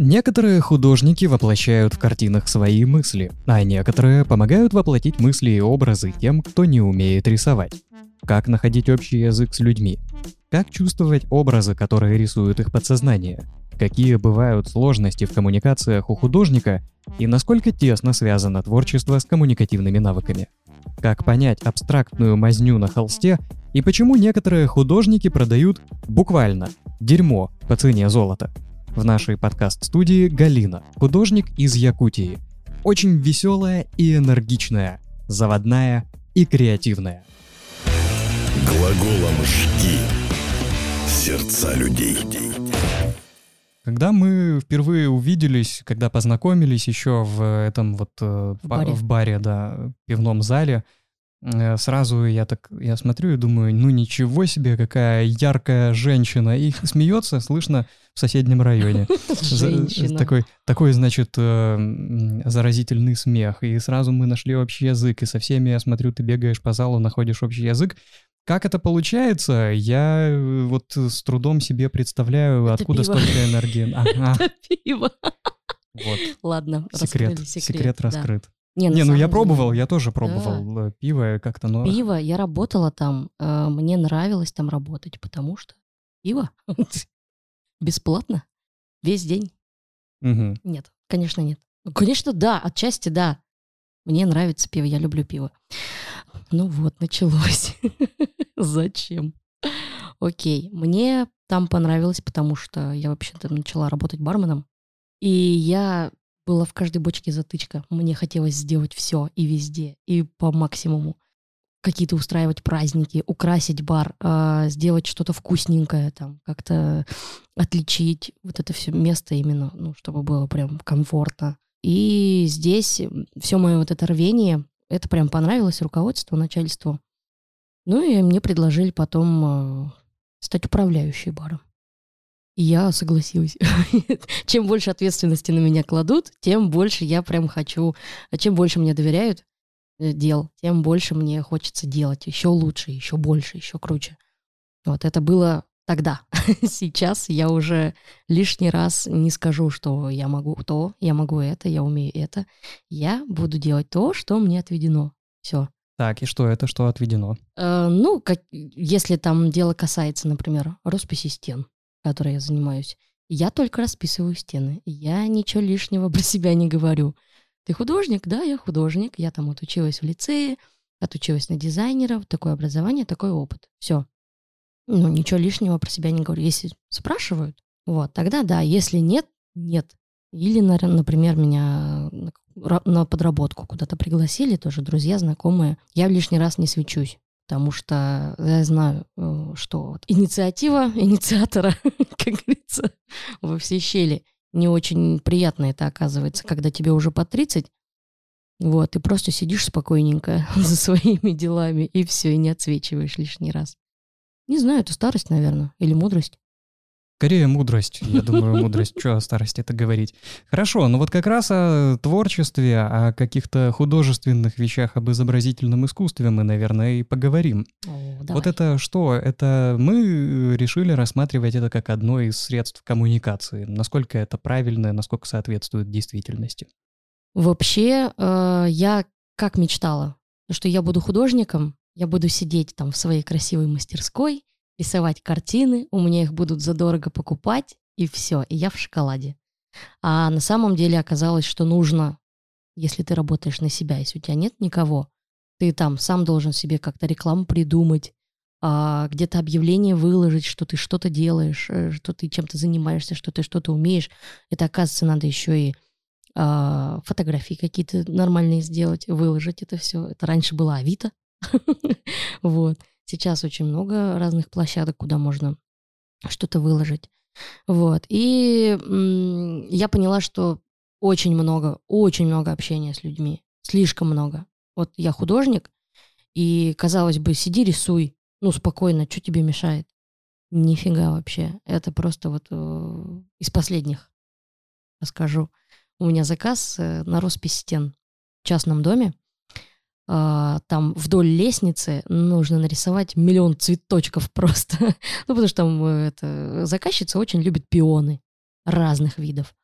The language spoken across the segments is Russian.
Некоторые художники воплощают в картинах свои мысли, а некоторые помогают воплотить мысли и образы тем, кто не умеет рисовать. Как находить общий язык с людьми? Как чувствовать образы, которые рисуют их подсознание? Какие бывают сложности в коммуникациях у художника и насколько тесно связано творчество с коммуникативными навыками? Как понять абстрактную мазню на холсте и почему некоторые художники продают буквально дерьмо по цене золота? В нашей подкаст-студии Галина, художник из Якутии. Очень веселая и энергичная, заводная и креативная. Глаголом «жги» сердца людей. Когда мы впервые увиделись, когда познакомились еще в этом вот э, В баре. в баре, да, пивном зале, сразу я так, я смотрю и думаю, ну ничего себе, какая яркая женщина. И смеется, слышно в соседнем районе. За- Женщина. Такой, такой, значит, э, заразительный смех. И сразу мы нашли общий язык. И со всеми, я смотрю, ты бегаешь по залу, находишь общий язык. Как это получается, я э, вот с трудом себе представляю, Это откуда пиво. столько энергии. Ага, Пиво. вот. Ладно, Секрет, раскрыли секрет, да. раскрыт. Не, Не, ну я деле, пробовал, я тоже пробовал э, пиво, как-то, но... Пиво, я работала там, э, мне нравилось там работать, потому что пиво бесплатно весь день. Мгм. Нет, конечно, нет. Ну, Конечно, да, отчасти да. Мне нравится пиво, я люблю пиво. Ну вот, началось. Зачем? Окей, мне там понравилось, потому что я вообще-то начала работать барменом. И я была в каждой бочке затычка. Мне хотелось сделать все и везде, и по максимуму. Какие-то устраивать праздники, украсить бар, а, сделать что-то вкусненькое, там, как-то отличить вот это все место именно, ну, чтобы было прям комфортно. И здесь все мое вот это рвение, это прям понравилось руководству, начальству. Ну и мне предложили потом э, стать управляющей баром. И я согласилась. Чем больше ответственности на меня кладут, тем больше я прям хочу, чем больше мне доверяют э, дел, тем больше мне хочется делать еще лучше, еще больше, еще круче. Вот это было тогда. Сейчас я уже лишний раз не скажу, что я могу то, я могу это, я умею это. Я буду делать то, что мне отведено. Все. Так, и что это, что отведено? Э, ну, как, если там дело касается, например, росписи стен, которой я занимаюсь, я только расписываю стены. Я ничего лишнего про себя не говорю. Ты художник? Да, я художник. Я там отучилась в лицее, отучилась на дизайнера, такое образование, такой опыт. Все. Ну, ничего лишнего про себя не говорю. Если спрашивают, вот, тогда да. Если нет, нет. Или, на- например, меня на подработку куда-то пригласили, тоже друзья, знакомые. Я лишний раз не свечусь, потому что я знаю, э, что вот инициатива инициатора, как говорится, во все щели. Не очень приятно это оказывается, когда тебе уже по 30, вот, и просто сидишь спокойненько за своими делами, и все, и не отсвечиваешь лишний раз. Не знаю, это старость, наверное, или мудрость. Скорее мудрость, я думаю, мудрость. Что о старости это говорить? Хорошо, ну вот как раз о творчестве, о каких-то художественных вещах, об изобразительном искусстве мы, наверное, и поговорим. О, Вот это что? Это мы решили рассматривать это как одно из средств коммуникации. Насколько это правильно, насколько соответствует действительности. Вообще, э, я как мечтала, что я буду художником, я буду сидеть там в своей красивой мастерской, рисовать картины, у меня их будут задорого покупать, и все, и я в шоколаде. А на самом деле оказалось, что нужно, если ты работаешь на себя, если у тебя нет никого, ты там сам должен себе как-то рекламу придумать, а, где-то объявление выложить, что ты что-то делаешь, э, что ты чем-то занимаешься, что ты что-то умеешь. Это, оказывается, надо еще и а, фотографии какие-то нормальные сделать, выложить это все. Это раньше была Авито. Вот. Сейчас очень много разных площадок, куда можно что-то выложить. Вот. И я поняла, что очень много, очень много общения с людьми. Слишком много. Вот я художник, и, казалось бы, сиди, рисуй. Ну, спокойно, что тебе мешает? Нифига вообще. Это просто вот э, из последних расскажу. У меня заказ э, на роспись стен в частном доме. А, Там вдоль лестницы нужно нарисовать миллион цветочков просто. Ну, потому что там э, это, заказчица очень любит пионы разных видов.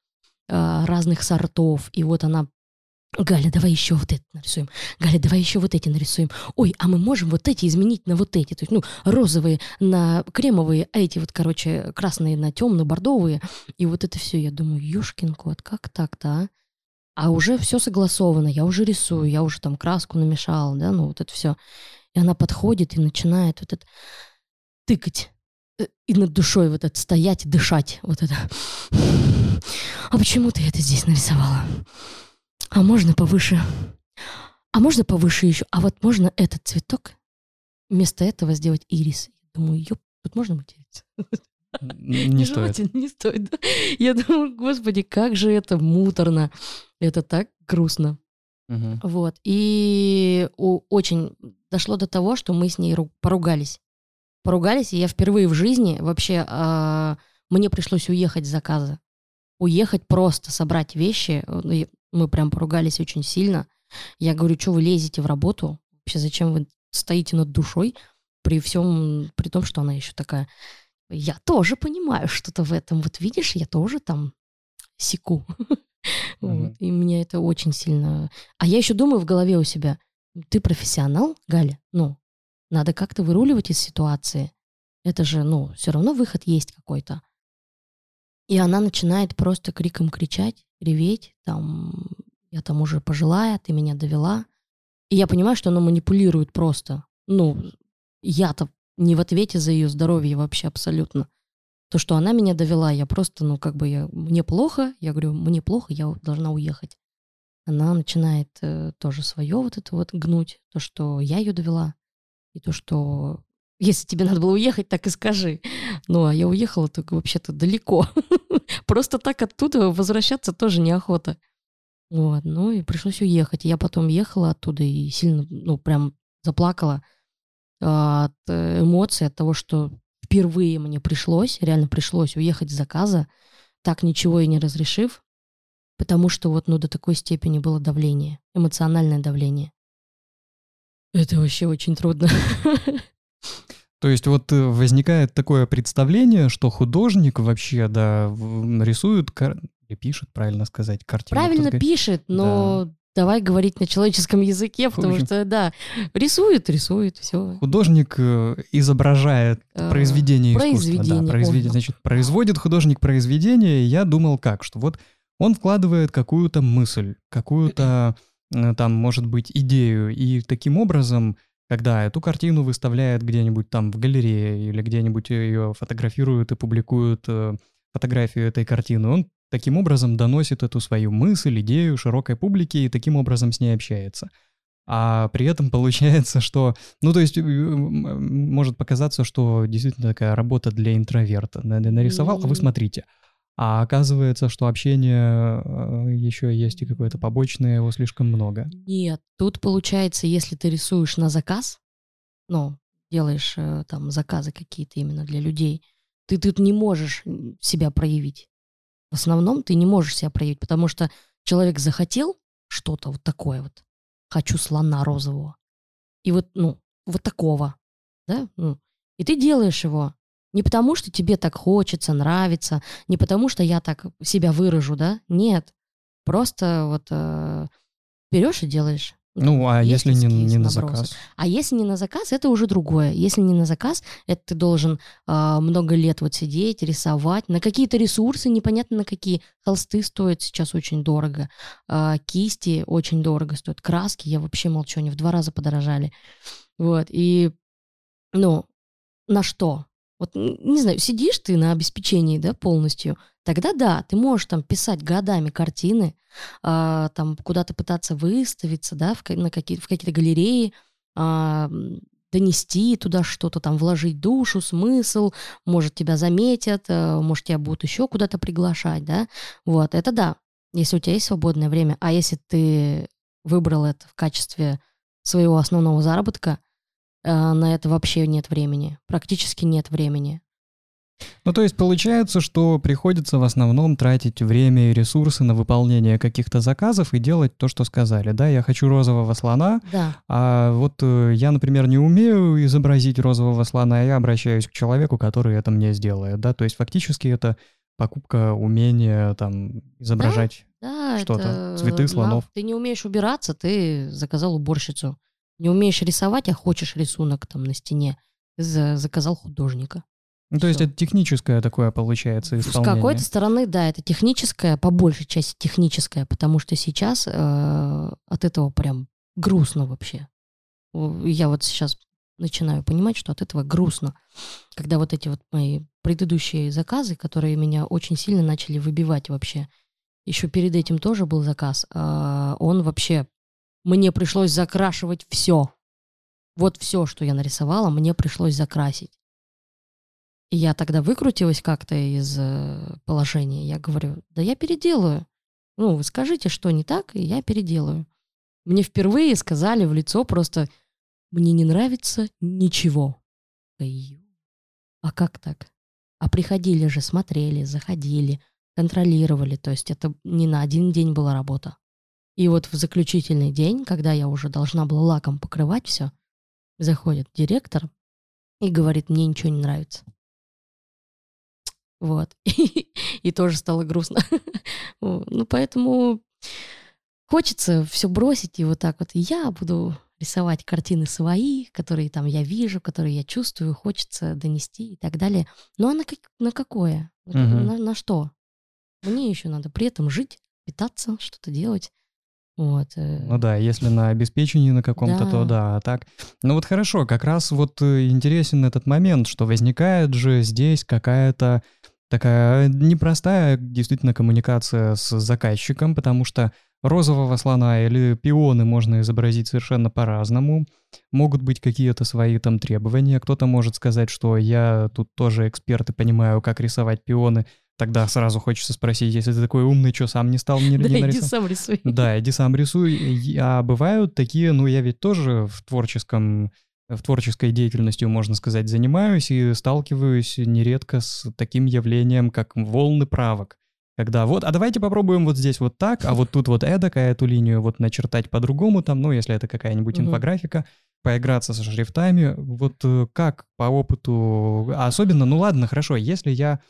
а, разных сортов, и вот она Галя, давай еще вот это нарисуем. Галя, давай еще вот эти нарисуем. Ой, а мы можем вот эти изменить на вот эти. То есть, ну, розовые на кремовые, а эти вот, короче, красные на темно-бордовые. И вот это все, я думаю, юшкин кот, как так-то, а? А уже все согласовано, я уже рисую, я уже там краску намешала, да, ну вот это все. И она подходит и начинает вот это тыкать э, и над душой вот это стоять, дышать, вот это. А почему ты это здесь нарисовала? А можно повыше? А можно повыше еще? А вот можно этот цветок вместо этого сделать ирис? Думаю, ёп, тут можно ирис? Не стоит. Не стоит. Я думаю, господи, как же это муторно. Это так грустно. Вот. И очень дошло до того, что мы с ней ру- поругались. Поругались, и я впервые в жизни вообще... а, мне пришлось уехать с заказа. Уехать просто, собрать вещи. Мы прям поругались очень сильно. Я говорю, что вы лезете в работу? Вообще зачем вы стоите над душой? При всем, при том, что она еще такая... Я тоже понимаю что-то в этом. Вот видишь, я тоже там секу. Вот. И меня это очень сильно... А я еще думаю в голове у себя, ты профессионал, Галя? Ну, надо как-то выруливать из ситуации. Это же, ну, все равно выход есть какой-то. И она начинает просто криком кричать, реветь, там, я там уже пожилая, ты меня довела. И я понимаю, что она манипулирует просто. Ну, я-то не в ответе за ее здоровье вообще абсолютно. То, что она меня довела, я просто, ну, как бы, я, мне плохо, я говорю, мне плохо, я должна уехать. Она начинает э, тоже свое вот это вот гнуть, то, что я ее довела, и то, что если тебе надо было уехать, так и скажи. Ну, а я уехала только вообще-то далеко. Просто так оттуда возвращаться тоже неохота. Вот, ну и пришлось уехать. Я потом ехала оттуда и сильно, ну, прям заплакала от э, эмоций, от того, что впервые мне пришлось, реально пришлось уехать с заказа, так ничего и не разрешив, потому что вот, ну, до такой степени было давление, эмоциональное давление. Это вообще очень трудно. То есть вот э, возникает такое представление, что художник вообще, да, нарисует, кар- пишет, правильно сказать, картину. Правильно пишет, но давай говорить на человеческом языке, потому общем- что, да, рисует, рисует, все. Художник э, изображает произведение искусства. произведение, Да, произведение. Значит, производит художник произведение. и Я думал как, что вот он вкладывает какую-то мысль, какую-то э, там, может быть, идею, и таким образом, когда эту картину выставляет где-нибудь там в галерее или где-нибудь ее фотографируют и публикуют э, фотографию этой картины, он таким образом доносит эту свою мысль, идею широкой публике и таким образом с ней общается. А при этом получается, что ну, то есть, э, может показаться, что действительно такая работа для интроверта. На- Нарисовал, а вы смотрите. А оказывается, что общение еще есть и какое-то побочное, его слишком много. Нет, тут получается, если ты рисуешь на заказ, ну, делаешь э, там заказы какие-то именно для людей, ты тут не можешь себя проявить. В основном ты не можешь себя проявить, потому что человек захотел что-то вот такое вот. Хочу слона розового. И вот, ну, вот такого, да? Ну, и ты делаешь его не потому, что тебе так хочется, нравится, не потому, что я так себя выражу, да? Нет. Просто вот э, берешь и делаешь. Ну, а Есть если не, не на заказ? А если не на заказ, это уже другое. Если не на заказ, это ты должен а, много лет вот сидеть, рисовать. На какие-то ресурсы, непонятно на какие. Холсты стоят сейчас очень дорого. а, кисти очень дорого стоят. Краски, я вообще молчу, они в два раза подорожали. Вот, и, ну, на что? Вот, не знаю, сидишь ты на обеспечении, да, полностью, тогда да, ты можешь там писать годами картины, а, там куда-то пытаться выставиться, да, в, на какие, в какие-то галереи, а, донести туда что-то, там вложить душу, смысл, может тебя заметят, э, может тебя будут еще куда-то приглашать, да, вот, это да, если у тебя есть свободное время, а если ты выбрал это в качестве своего основного заработка, э, на это вообще нет времени, практически нет времени. Ну, то есть получается, что приходится в основном тратить время и ресурсы на выполнение каких-то заказов и делать то, что сказали. Да, я хочу розового слона, Да, а вот э, я, например, не умею изобразить розового слона, а я обращаюсь к человеку, который это мне сделает. Да, то есть фактически это покупка умения там изображать Да, что-то, это цветы, слонов. Ты не умеешь убираться, ты заказал уборщицу. Не умеешь рисовать, а хочешь рисунок там на стене, за- заказал художника. Ну, то есть это техническое такое получается С исполнение. какой-то стороны, да, это техническое, по большей части техническое, потому что сейчас э, от этого прям грустно вообще. Я вот сейчас начинаю понимать, что от этого грустно, когда вот эти вот мои предыдущие заказы, которые меня очень сильно начали выбивать вообще. Еще перед этим тоже был заказ. а, Он вообще... Мне пришлось закрашивать все. Вот все, что я нарисовала, мне пришлось закрасить. И я тогда выкрутилась как-то из э, положения. Я говорю, да я переделаю. Ну, вы скажите, что не так, и я переделаю. Мне впервые сказали в лицо просто, мне не нравится ничего. А как так? А приходили же, смотрели, заходили, контролировали. То есть это не на один день была работа. И вот в заключительный день, когда я уже должна была лаком покрывать все, заходит директор и говорит, мне ничего не нравится. Вот. И тоже стало грустно. Ну, поэтому хочется все бросить и вот так вот. Я буду рисовать картины свои, которые там я вижу, которые я чувствую, хочется донести и так далее. Ну, а на, как- на какое? На что? Мне еще надо при этом жить, питаться, что-то делать. Вот. э, Ну да, если на обеспечении на каком-то, то Да. да, а так. Ну вот хорошо, как раз вот э, интересен этот момент, что возникает же здесь какая-то такая непростая действительно коммуникация с заказчиком, потому что розового слона или пионы можно изобразить совершенно по-разному. Могут быть какие-то свои там требования. Кто-то может сказать, что я тут тоже эксперт и понимаю, как рисовать пионы. Тогда сразу хочется спросить, если ты такой умный, что сам не стал не, Да, не иди нарисовал? сам рисуй. Да, иди сам рисуй. А бывают такие, ну я ведь тоже в творческом в творческой деятельностью, можно сказать, занимаюсь и сталкиваюсь нередко с таким явлением, как волны правок. Когда вот, а давайте попробуем вот здесь вот так, а вот тут вот эдак, а эту линию вот начертать по-другому там, ну, если это какая-нибудь инфографика, поиграться со шрифтами. Вот э, как по опыту, особенно, ну ладно, хорошо, если я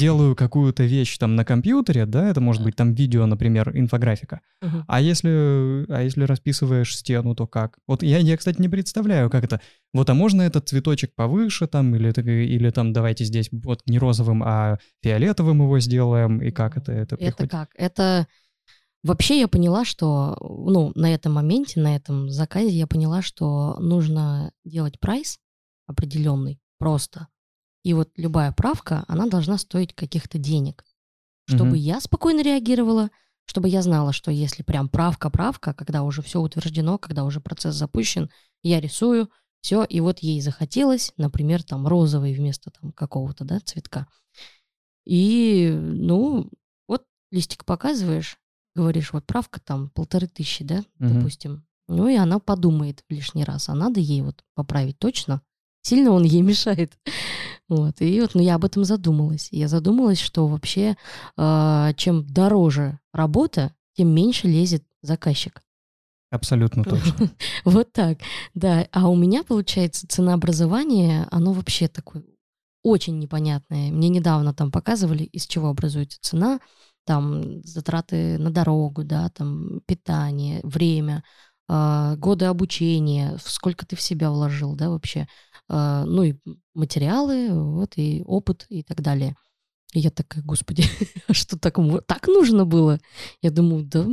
делаю какую-то вещь там на компьютере, да, это может быть там видео, например, инфографика, а если, а если расписываешь стену, то как? Вот я, я, кстати, не представляю, как это. Вот, а можно этот цветочек повыше там, или, или там давайте здесь вот не розовым, а фиолетовым его сделаем, и как это, это Это приходит? как? Это вообще я поняла, что ну на этом моменте, на этом заказе я поняла, что нужно делать прайс определенный просто. И вот любая правка, она должна стоить каких-то денег, чтобы Мгм. я спокойно реагировала, чтобы я знала, что если прям правка-правка, когда уже все утверждено, когда уже процесс запущен, я рисую, все, и вот ей захотелось, например, там розовый вместо там какого-то, да, цветка. И, ну, вот листик показываешь, говоришь, вот правка там полторы тысячи, да, Мгм. допустим. Ну и она подумает лишний раз, а надо ей вот поправить точно. Сильно он ей мешает. Вот. И вот, ну, я об этом задумалась. Я задумалась, что вообще, э, чем дороже работа, тем меньше лезет заказчик. Абсолютно точно. Вот так, да. А у меня, получается, ценообразование, оно вообще такое очень непонятное. Мне недавно там показывали, из чего образуется цена, там затраты на дорогу, да, там питание, время, а, годы обучения, сколько ты в себя вложил, да, вообще, А, ну и материалы, вот, и опыт и так далее. И я такая, господи, а что так, так нужно было? Я думаю, да,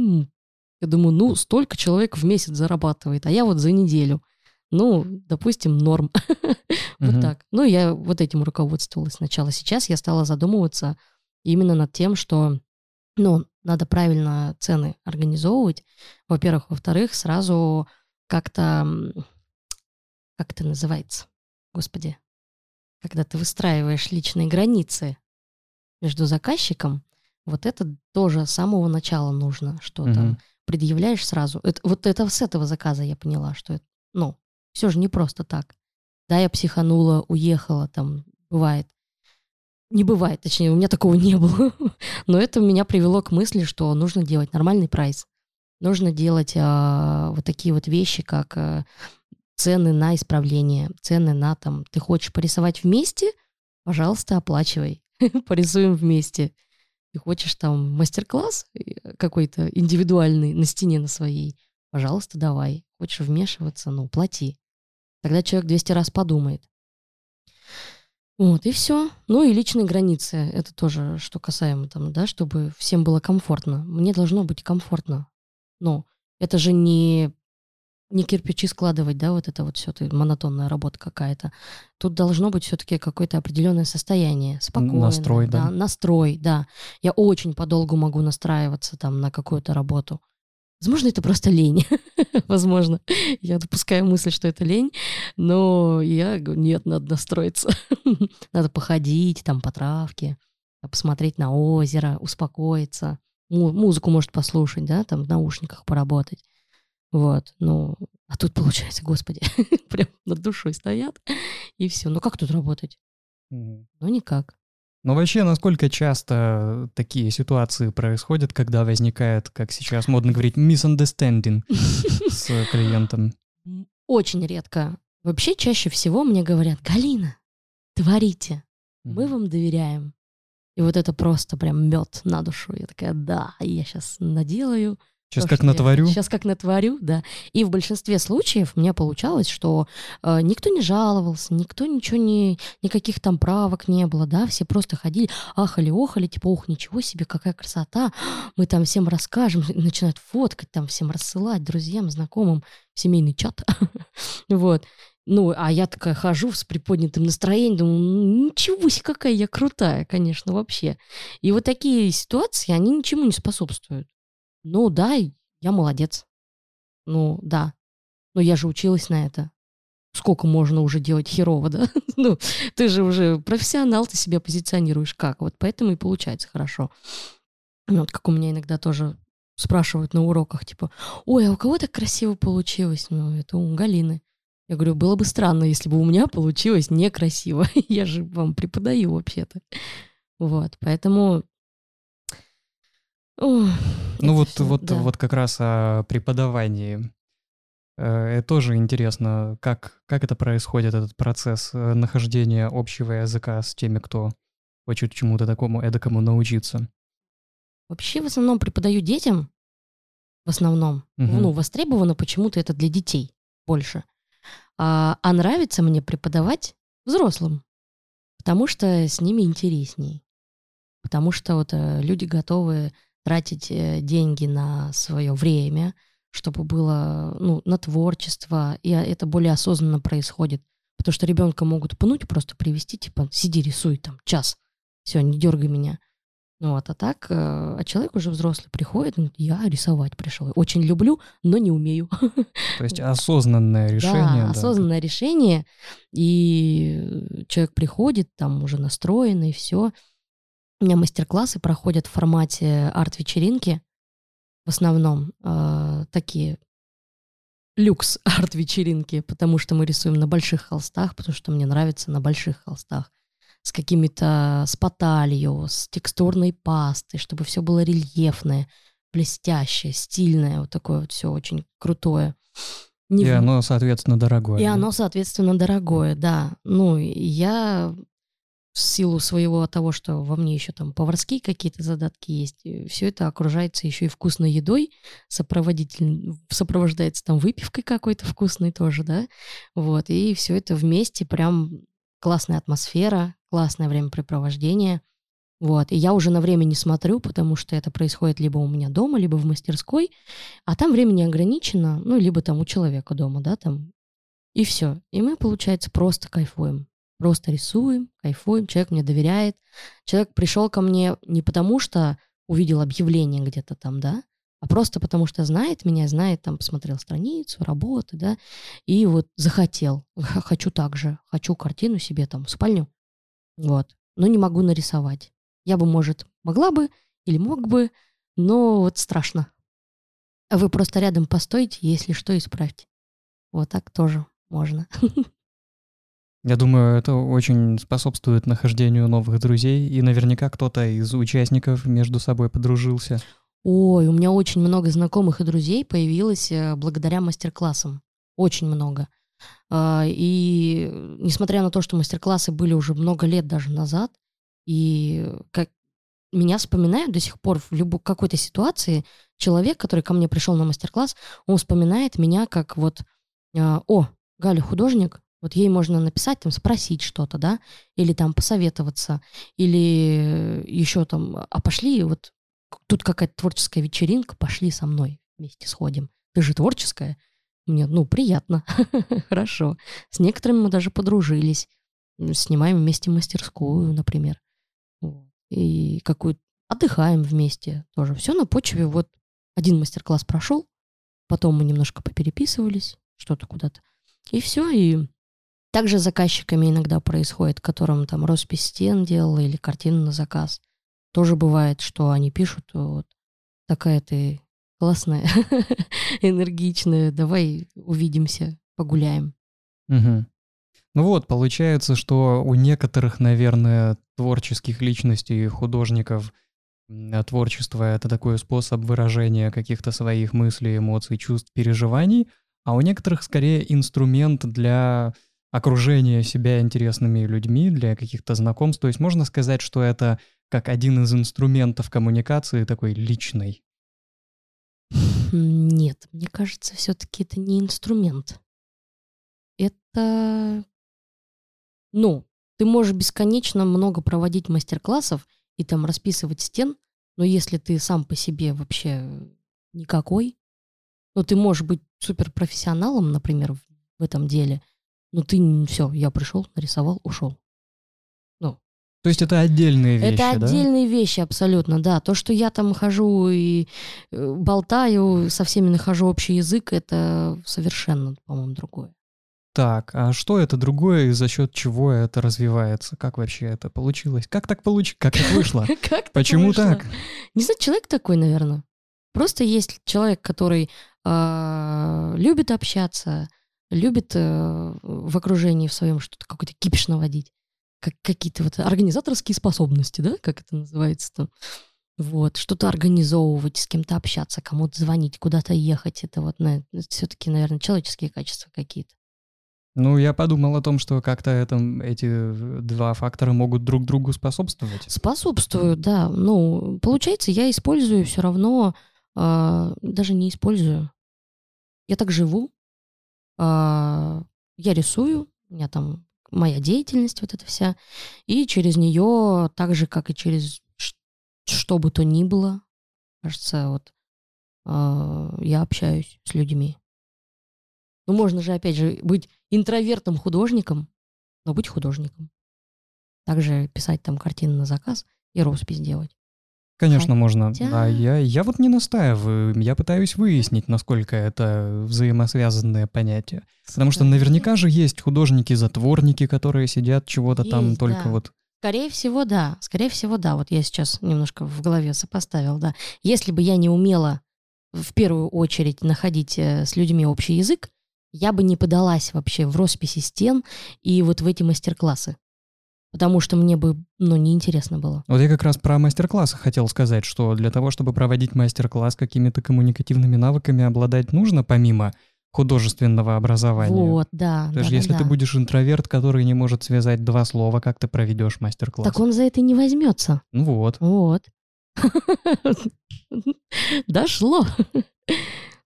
я думаю, ну, столько человек в месяц зарабатывает, а я вот за неделю. Ну, допустим, норм. Вот так. Ну, я вот этим руководствовалась сначала. Сейчас я стала задумываться именно над тем, что, ну, надо правильно цены организовывать, во-первых. Во-вторых, сразу как-то, как это называется, господи, когда ты выстраиваешь личные границы между заказчиком, вот это тоже с самого начала нужно, что там Мгм. предъявляешь сразу. Это, вот это с этого заказа я поняла, что это, ну, все же не просто так. Да, я психанула, уехала, там, бывает. Не бывает, точнее, у меня такого не было. Но это меня привело к мысли, что нужно делать нормальный прайс. Нужно делать а, вот такие вот вещи, как а, цены на исправление, цены на там, ты хочешь порисовать вместе, пожалуйста, оплачивай. порисуем вместе. Ты хочешь там мастер-класс э, какой-то индивидуальный на стене на своей, пожалуйста, давай. Хочешь вмешиваться, ну, плати. Тогда человек 200 раз подумает. Вот, и все. Ну и личные границы. Это тоже, что касаемо там, да, чтобы всем было комфортно. Мне должно быть комфортно. Но это же не, не кирпичи складывать, да, вот это вот все, монотонная работа какая-то. Тут должно быть все-таки какое-то определенное состояние, спокойное. Настрой, да. да. Настрой, да. Я очень подолгу могу настраиваться там на какую-то работу. Возможно, это просто лень. Возможно. Я допускаю мысль, что это лень, но я говорю, нет, надо настроиться. надо походить там по травке, посмотреть на озеро, успокоиться. Музыку может послушать, да, там в наушниках поработать. Вот, ну, а тут получается, господи, прям над душой стоят, и все. Ну как тут работать? Ну никак. Ну вообще, насколько часто такие ситуации происходят, когда возникает, как сейчас модно говорить, misunderstanding с клиентом? Очень редко. Вообще чаще всего мне говорят, Галина, творите, мы вам доверяем. И вот это просто прям мед на душу. Я такая, да, я сейчас наделаю, Сейчас как натворю. Сейчас как натворю, да. И в большинстве случаев у меня получалось, что э, никто не жаловался, никто ничего не, никаких там правок не было, да, все просто ходили, ахали, охали, типа, ох, ничего себе, какая красота, мы там всем расскажем, начинают фоткать, там всем рассылать друзьям, знакомым, семейный чат, вот. Ну, а я такая хожу с приподнятым настроением, думаю, «Ну, ничего себе, какая я крутая, конечно, вообще. И вот такие ситуации, они ничему не способствуют. Ну да, я молодец. Ну да. Но я же училась на это. Сколько можно уже делать херово, да? ну, ты же уже профессионал, ты себя позиционируешь как. Вот поэтому и получается хорошо. Вот как у меня иногда тоже спрашивают на уроках, типа, ой, а у кого так красиво получилось? Ну, это у Галины. Я говорю, было бы странно, если бы у меня получилось некрасиво. я же вам преподаю вообще-то. Вот, поэтому ну вот, все, вот, да. вот как раз о преподавании. Это тоже интересно, как, как это происходит, этот процесс э, нахождения общего языка с теми, кто хочет чему-то такому эдакому научиться. Вообще в основном преподаю детям, в основном. Угу. Ну, востребовано почему-то это для детей больше. А, а нравится мне преподавать взрослым, потому что с ними интересней. Потому что вот э, люди готовы тратить э, деньги на свое время, чтобы было ну, на творчество, и это более осознанно происходит. Потому что ребенка могут пнуть, просто привести, типа, сиди, рисуй там час, все, не дергай меня. Ну вот, а так, э, а человек уже взрослый приходит, говорит, я рисовать пришел. Очень люблю, но не умею. То есть осознанное решение. Да, да, осознанное решение. И человек приходит, там уже настроенный, все. У меня мастер-классы проходят в формате арт-вечеринки. В основном э, такие люкс арт-вечеринки, потому что мы рисуем на больших холстах, потому что мне нравится на больших холстах с какими-то, с поталью, с текстурной пастой, чтобы все было рельефное, блестящее, стильное, вот такое вот все очень крутое. Не и в... оно, соответственно, дорогое. И да? оно, соответственно, дорогое, да. Ну, я в силу своего того, что во мне еще там поварские какие-то задатки есть, все это окружается еще и вкусной едой, сопроводитель, сопровождается там выпивкой какой-то вкусной тоже, да, вот, и все это вместе прям классная атмосфера, классное времяпрепровождение, вот, и я уже на время не смотрю, потому что это происходит либо у меня дома, либо в мастерской, а там время не ограничено, ну, либо там у человека дома, да, там, и все. И мы, получается, просто кайфуем. Просто рисуем, кайфуем, человек мне доверяет. Человек пришел ко мне не потому, что увидел объявление где-то там, да, а просто потому что знает меня, знает, там, посмотрел страницу, работы, да, и вот захотел, хочу так же, хочу картину себе там спальню, вот, но не могу нарисовать. Я бы, может, могла бы или мог бы, но вот страшно. А вы просто рядом постойте, если что, исправьте. Вот так тоже можно. Я думаю, это очень способствует нахождению новых друзей, и наверняка кто-то из участников между собой подружился. Ой, у меня очень много знакомых и друзей появилось э, благодаря мастер-классам. Очень много. А, и несмотря на то, что мастер-классы были уже много лет даже назад, И как меня вспоминают до сих пор в любой какой-то ситуации человек, который ко мне пришел на мастер-класс, он вспоминает меня как вот, а, о, Галя художник, вот ей можно написать, там, спросить что-то, да, или там посоветоваться, или еще там, а пошли, вот тут какая-то творческая вечеринка, пошли со мной вместе сходим. Ты же творческая. Мне, ну, приятно, хорошо. С некоторыми мы даже подружились. Снимаем вместе мастерскую, например. И какую отдыхаем вместе тоже. Все на почве. Вот один мастер-класс прошел, потом мы немножко попереписывались, что-то куда-то. И все, и также с заказчиками иногда происходит, которым там роспись стен делала или картину на заказ. Тоже бывает, что они пишут, вот такая ты классная, энергичная, давай увидимся, погуляем. Угу. Ну вот, получается, что у некоторых, наверное, творческих личностей, художников, творчество — это такой способ выражения каких-то своих мыслей, эмоций, чувств, переживаний, а у некоторых скорее инструмент для окружения себя интересными людьми, для каких-то знакомств. То есть можно сказать, что это как один из инструментов коммуникации такой личной. Нет, мне кажется, все-таки это не инструмент. Это ну, ты можешь бесконечно много проводить мастер-классов и там расписывать стен, но если ты сам по себе вообще никакой, ну, ты можешь быть суперпрофессионалом, например, в этом деле, но ты все, я пришел, нарисовал, ушел. Ну. То есть это отдельные вещи, Это да? отдельные вещи, абсолютно, да. То, что я там хожу и э, болтаю, со всеми нахожу общий язык, это совершенно, по-моему, другое. Так, а что это другое и за счет чего это развивается? Как вообще это получилось? Как так получилось? Как так вышло? Почему так? Не знаю, человек такой, наверное. Просто есть человек, который э, любит общаться, любит э, в окружении в своем что-то какой-то кипиш наводить, как какие-то вот организаторские способности, да, как это называется-то. Вот, что-то организовывать, с кем-то общаться, кому-то звонить, куда-то ехать. Это вот на, все-таки, наверное, человеческие качества какие-то. Ну, я подумал о том, что как-то это, эти два фактора могут друг другу способствовать. Способствуют, да. Ну, получается, я использую все равно, э, даже не использую. Я так живу, я рисую, у меня там моя деятельность вот эта вся, и через нее, так же, как и через что бы то ни было, кажется, вот э, я общаюсь с людьми. Ну, можно же, опять же, быть интровертом художником, но быть художником. Также писать там картины на заказ и роспись делать. Конечно, Хотя... можно. А я, я вот не настаиваю. Я пытаюсь выяснить, насколько это взаимосвязанное понятие. Потому что наверняка же есть художники-затворники, которые сидят чего-то там только да. вот Скорее всего, да. Скорее всего, да. Вот я сейчас немножко в голове сопоставил, да. Если бы я не умела в первую очередь находить э, с людьми общий язык, я бы не подалась вообще в росписи стен и вот в эти мастер-классы. Потому что мне бы, ну, неинтересно было. Вот я как раз про мастер-классы хотел сказать, что для того, чтобы проводить мастер-класс какими-то коммуникативными навыками обладать нужно, помимо художественного образования. Вот, да. То есть, да, если да, ты будешь интроверт, который не может связать два слова, как ты проведешь мастер-класс? Так он за это не возьмется. Ну вот. Вот. Дошло.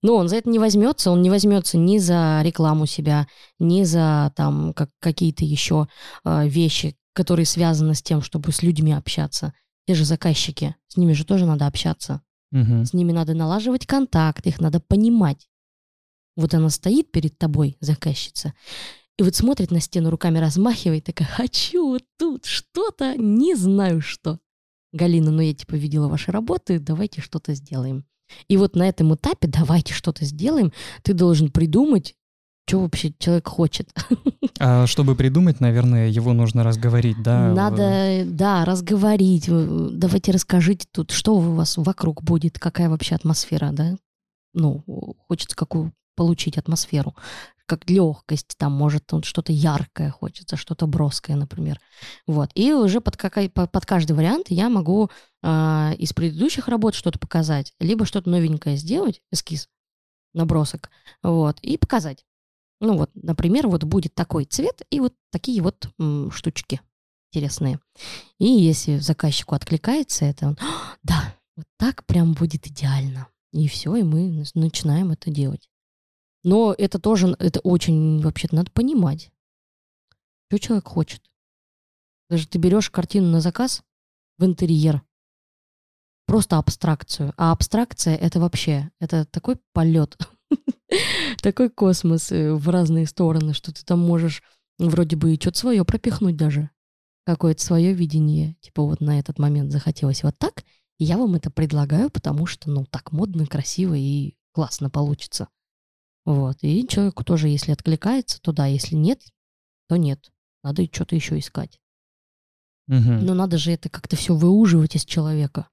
Но он за это не возьмется, он не возьмется ни за рекламу себя, ни за там как, какие-то еще э, вещи, которые связаны с тем, чтобы с людьми общаться. Те же заказчики, с ними же тоже надо общаться. Угу. С ними надо налаживать контакт, их надо понимать. Вот она стоит перед тобой, заказчица, и вот смотрит на стену, руками размахивает, такая, хочу вот тут что-то, не знаю что. Галина, ну я типа видела ваши работы, давайте что-то сделаем. И вот на этом этапе давайте что-то сделаем. Ты должен придумать, что вообще человек хочет. А чтобы придумать, наверное, его нужно разговорить, да? Надо, да, разговорить. Давайте расскажите тут, что у вас вокруг будет, какая вообще атмосфера, да? Ну, хочется какую получить атмосферу как легкость, там, может, там что-то яркое хочется, что-то броское, например. Вот. И уже под, какой, под каждый вариант я могу э, из предыдущих работ что-то показать, либо что-то новенькое сделать, эскиз, набросок, вот, и показать. Ну вот, например, вот будет такой цвет и вот такие вот м, штучки. интересные. И если заказчику откликается это, он, «А, да, вот так прям будет идеально. И все, и мы начинаем это делать. Но это тоже, это очень, вообще-то, надо понимать, что человек хочет. Даже ты берешь картину на заказ в интерьер, просто абстракцию. А абстракция — это вообще, это такой полет, такой космос э, в разные стороны, что ты там можешь вроде бы и что-то свое пропихнуть даже. Какое-то свое видение. Типа вот на этот момент захотелось вот так, и я вам это предлагаю, потому что, ну, так модно, красиво и классно получится. Вот. И человеку тоже, если откликается, то да, если нет, то нет. Надо что-то еще искать. Угу. Но надо же это как-то все выуживать из человека.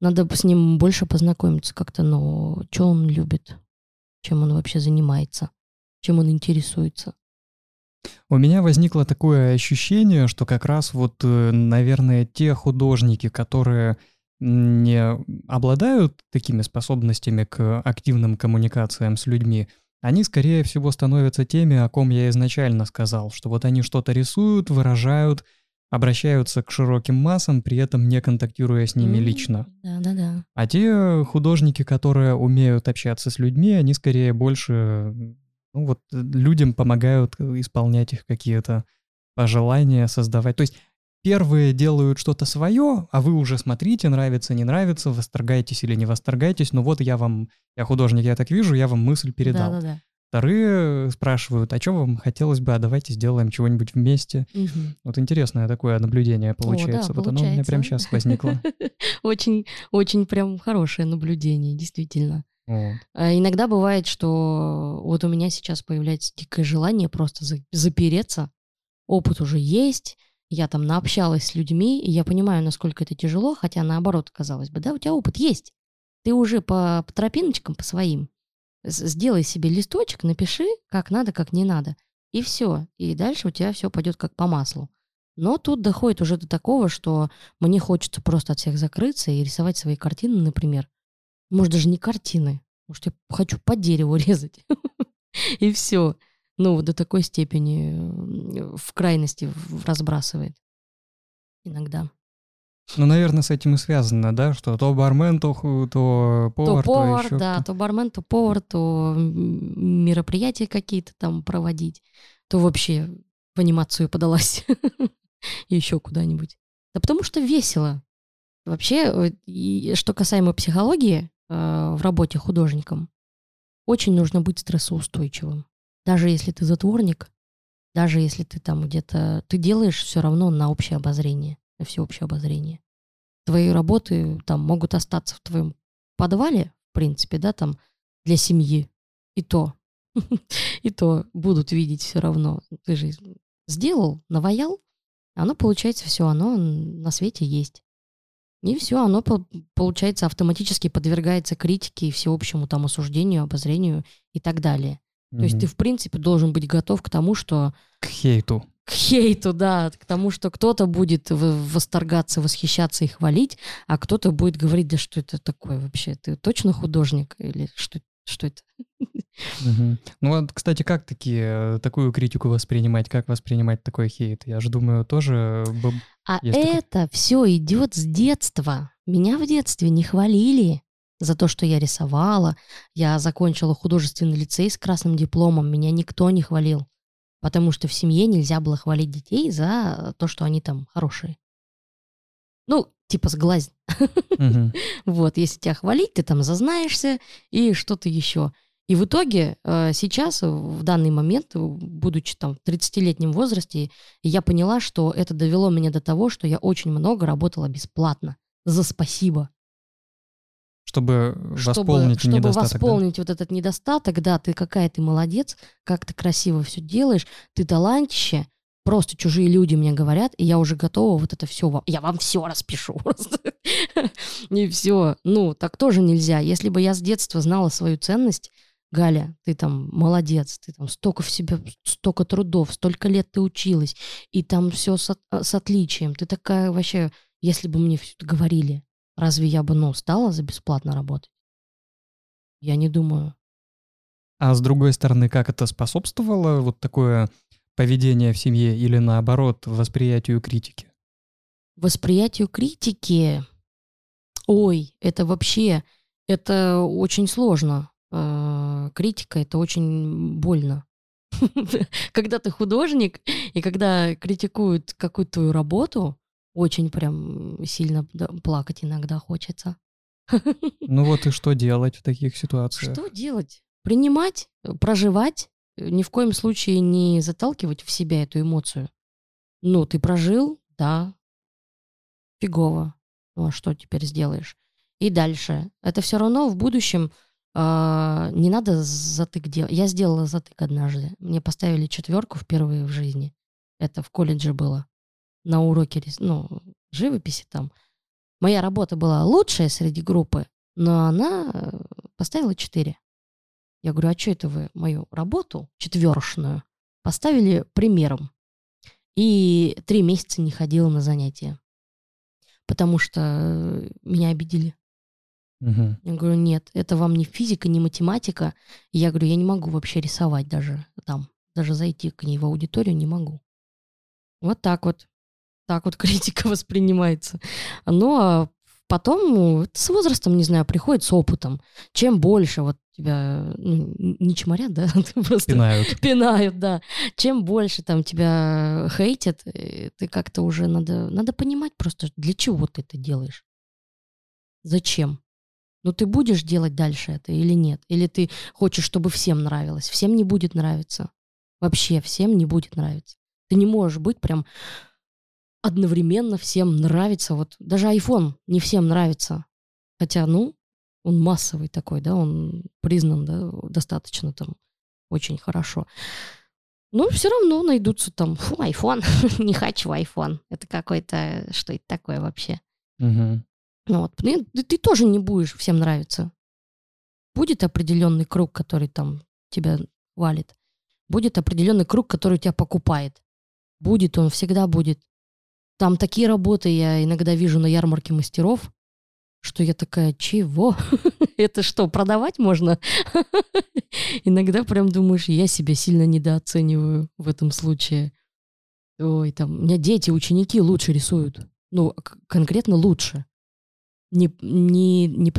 Надо с ним больше познакомиться как-то, но что он любит, чем он вообще занимается, чем он интересуется. У меня возникло такое ощущение, что как раз вот, э, наверное, те художники, которые не обладают такими способностями к активным коммуникациям с людьми, они, скорее всего, становятся теми, о ком я изначально сказал, что вот они что-то рисуют, выражают, обращаются к широким массам, при этом не контактируя с ними лично. Да, да, да. А те художники, которые умеют общаться с людьми, они скорее больше, ну вот, людям помогают исполнять их какие-то пожелания, создавать. То есть первые делают что-то свое, а вы уже смотрите, нравится, не нравится, восторгаетесь или не восторгаетесь. Ну вот я вам, я художник, я так вижу, я вам мысль передал. Да, да, да. Вторые спрашивают, а что вам хотелось бы, а давайте сделаем чего-нибудь вместе. Мгм. Вот интересное такое наблюдение получается. вот оно у меня получается. прямо сейчас возникло. Очень, очень прям хорошее наблюдение, действительно. Вот. А Иногда бывает, что вот у меня сейчас появляется дикое желание просто за- запереться. Опыт уже есть, я там наобщалась с людьми, и я понимаю, насколько это тяжело, хотя наоборот, казалось бы, да, у тебя опыт есть. Ты уже по, по тропиночкам, по своим. Сделай себе листочек, напиши, как надо, как не надо. И все. И дальше у тебя все пойдет как по маслу. Но тут доходит уже до такого, что мне хочется просто от всех закрыться и рисовать свои картины, например. Может, даже не картины. Может, я хочу по дереву резать. И все. Ну, вот до такой степени в крайности разбрасывает. Иногда. Ну, наверное, с этим и связано, да, что то бармен, то, то повар, то повар, еще да, то бармен, то повар, то мероприятия какие-то там проводить, то вообще в анимацию подалась. Еще куда-нибудь. Да потому что весело. Вообще, и что касаемо психологии э, в работе художником, очень нужно быть стрессоустойчивым. Даже если ты затворник, даже если ты там где-то... Ты делаешь все равно на общее обозрение, на всеобщее обозрение. Твои работы там могут остаться в твоем подвале, в принципе, да, там для семьи. И то. И то будут видеть все равно. Ты же сделал, наваял, оно получается все, оно на свете есть. И все, оно по- получается автоматически подвергается критике и всеобщему там осуждению, обозрению и так далее. То есть ты, в принципе, должен быть готов к тому, что К хейту. К хейту, да, к тому, что кто-то будет восторгаться, восхищаться и хвалить, а кто-то будет говорить, да что это такое вообще, ты точно художник или что, что это? Ну вот, кстати, как такие, такую критику воспринимать, как воспринимать такой хейт? Я же думаю, тоже... б- А это все идет с детства. Меня в детстве не хвалили за то, что я рисовала. Я закончила художественный лицей с красным дипломом. Меня никто не хвалил. Потому что в семье нельзя было хвалить детей за то, что они там хорошие. Ну, типа сглазь. Мгм. Вот, если тебя хвалить, ты там зазнаешься и что-то еще. И в итоге э, сейчас, в данный момент, будучи там в 30-летнем возрасте, я поняла, что это довело меня до того, что я очень много работала бесплатно. За спасибо. Чтобы Чтобы, восполнить чтобы недостаток, да? восполнить вот этот недостаток, да, ты какая ты молодец, как ты красиво все делаешь, ты талантище, просто чужие люди мне говорят, и я уже готова вот это все вам, я вам все распишу просто. И все. Ну, так тоже нельзя. Если бы я с детства знала свою ценность, Галя, ты там молодец, ты там столько в себе, столько трудов, столько лет ты училась, и там все с, от- с отличием. Ты такая вообще, если бы мне все это говорили, разве я бы, ну, стала за бесплатно работать? Я не думаю. А с другой стороны, как это способствовало вот такое поведения в семье или наоборот восприятию критики? Восприятию критики, ой, это вообще, это очень сложно. Э, Критика это очень больно. Когда ты художник, и когда критикуют какую-то твою работу, очень прям сильно плакать иногда хочется. Ну вот и что делать в таких ситуациях? Что делать? Принимать, э, проживать, э, ни в коем случае не заталкивать в себя эту эмоцию. Ну, ты прожил, да, фигово. Ну, а что теперь сделаешь? И дальше. Это все равно в будущем а, не надо затык делать. Я сделала затык однажды. Мне поставили четверку впервые в жизни. Это в колледже было. На уроке ну, живописи там. Моя работа была лучшая среди группы, но она э, поставила 4. Я говорю, а что это вы мою работу, четвершную, поставили примером? И три месяца не ходила на занятия, потому что э, меня обидели. Угу. Я говорю, нет, это вам не физика, не математика. И я говорю, я не могу вообще рисовать даже там, даже зайти к ней в аудиторию не могу. Вот так вот так вот критика воспринимается. Но потом ну, с возрастом, не знаю, приходит с опытом. Чем больше вот тебя ну, не чморят, да, просто пинают. пинают, да. Чем больше там тебя хейтят, э, ты как-то уже надо, надо понимать просто, для чего ты это делаешь. Зачем? Ну ты будешь делать дальше это или нет? Или ты хочешь, чтобы всем нравилось? Всем не будет нравиться. Вообще всем не будет нравиться. Ты не можешь быть прям одновременно всем нравится. Вот даже iPhone не всем нравится. Хотя, ну, он массовый такой, да, он признан, да, достаточно там очень хорошо. Ну, все равно найдутся там, фу, iPhone, не хочу iPhone. Это какой-то, что это такое вообще? Угу. Ну, вот, ты, ты тоже не будешь всем нравиться. Будет определенный круг, который там тебя валит. Будет определенный круг, который тебя покупает. Будет он, всегда будет. Там такие работы я иногда вижу на ярмарке мастеров, что я такая, чего? Это что, продавать можно? Иногда прям думаешь, я себя сильно недооцениваю в этом случае. Ой, там, у меня дети, ученики лучше рисуют. Ну, конкретно лучше. Не, не, не...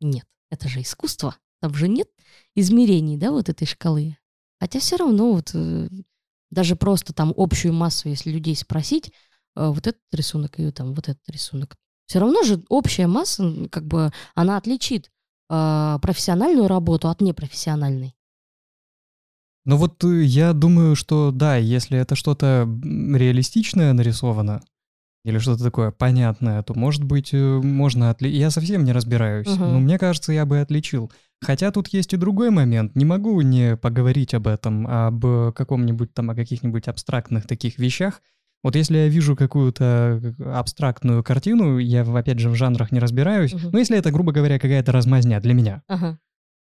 Нет, это же искусство. Там же нет измерений, да, вот этой шкалы. Хотя все равно вот э, даже просто там общую массу, если людей спросить, э, вот этот рисунок и там вот этот рисунок, все равно же общая масса, как бы, она отличит э, профессиональную работу от непрофессиональной. Ну вот э, я думаю, что да, если это что-то реалистичное нарисовано, или что-то такое понятное, то, может быть, можно отличить. Я совсем не разбираюсь, угу. но мне кажется, я бы отличил. Хотя тут есть и другой момент. Не могу не поговорить об этом, об каком-нибудь там, о каких-нибудь абстрактных таких вещах. Вот если я вижу какую-то абстрактную картину, я, опять же, в жанрах не разбираюсь, угу. но если это, грубо говоря, какая-то размазня для меня, ага.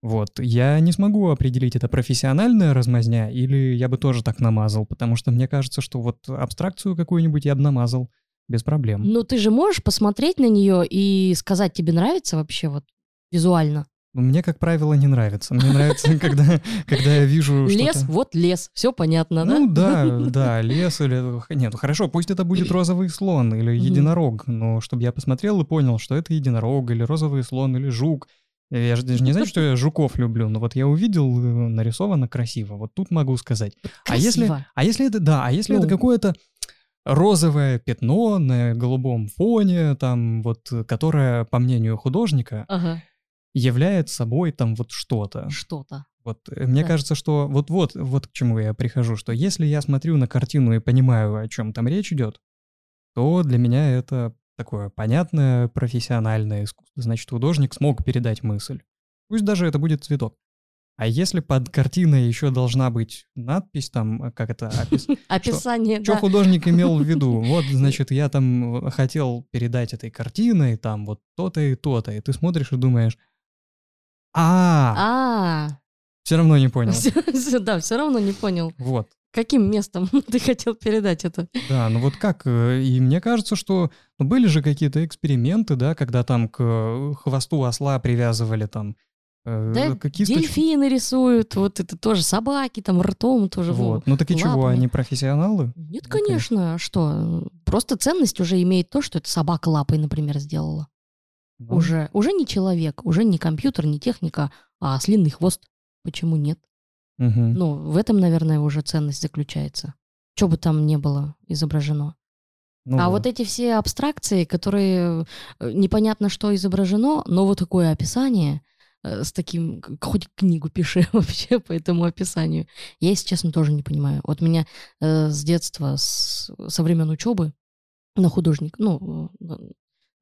вот, я не смогу определить, это профессиональная размазня или я бы тоже так намазал, потому что мне кажется, что вот абстракцию какую-нибудь я бы намазал без проблем. Ну ты же можешь посмотреть на нее и сказать, тебе нравится вообще вот визуально? Мне, как правило, не нравится. Мне нравится, когда, когда я вижу Лес, вот лес, все понятно, да? Ну да, да, лес или... Нет, ну хорошо, пусть это будет розовый слон или единорог, но чтобы я посмотрел и понял, что это единорог или розовый слон или жук. Я же даже не знаю, что я жуков люблю, но вот я увидел, э, нарисовано красиво. Вот тут могу сказать. Красиво. А если, а если это, да, а если ну. это какое-то розовое пятно на голубом фоне, там вот, которое, по мнению художника, ага являет собой там вот что-то. Что-то. Вот э, мне да. кажется, что вот вот вот к чему я прихожу, что если я смотрю на картину и понимаю, о чем там речь идет, то для меня это такое понятное профессиональное искусство. Значит, художник смог передать мысль. Пусть даже это будет цветок. А если под картиной еще должна быть надпись там, э, как это, опис... описание, что, да. что художник имел в виду? Вот, значит, я там хотел передать этой картиной там вот то-то и то-то, и ты смотришь и думаешь, а, А, все равно не понял. да, все равно не понял. Вот. Каким местом ты хотел передать это? Да, ну вот как, э, и мне кажется, что ну, были же какие-то эксперименты, да, когда там к хвосту осла привязывали там э, Да, кисточку. дельфины рисуют, вот это тоже собаки, там ртом тоже. Вот. Ну так и чего, они профессионалы? Нет, Ну, конечно, а что? Просто ценность уже имеет то, что это собака лапой, например, сделала. Ну, Уже, уже не человек, уже не компьютер, не техника, а слинный хвост. Почему нет? мгм. Ну, в этом, наверное, уже ценность заключается. Что бы там ни было изображено. Ну а вот эти все абстракции, которые э, непонятно, что изображено, но вот такое описание э, с таким, хоть книгу пиши вообще по этому описанию, я, если честно, тоже не понимаю. Вот меня э, с детства, с, со времен учебы на художник, ну, э,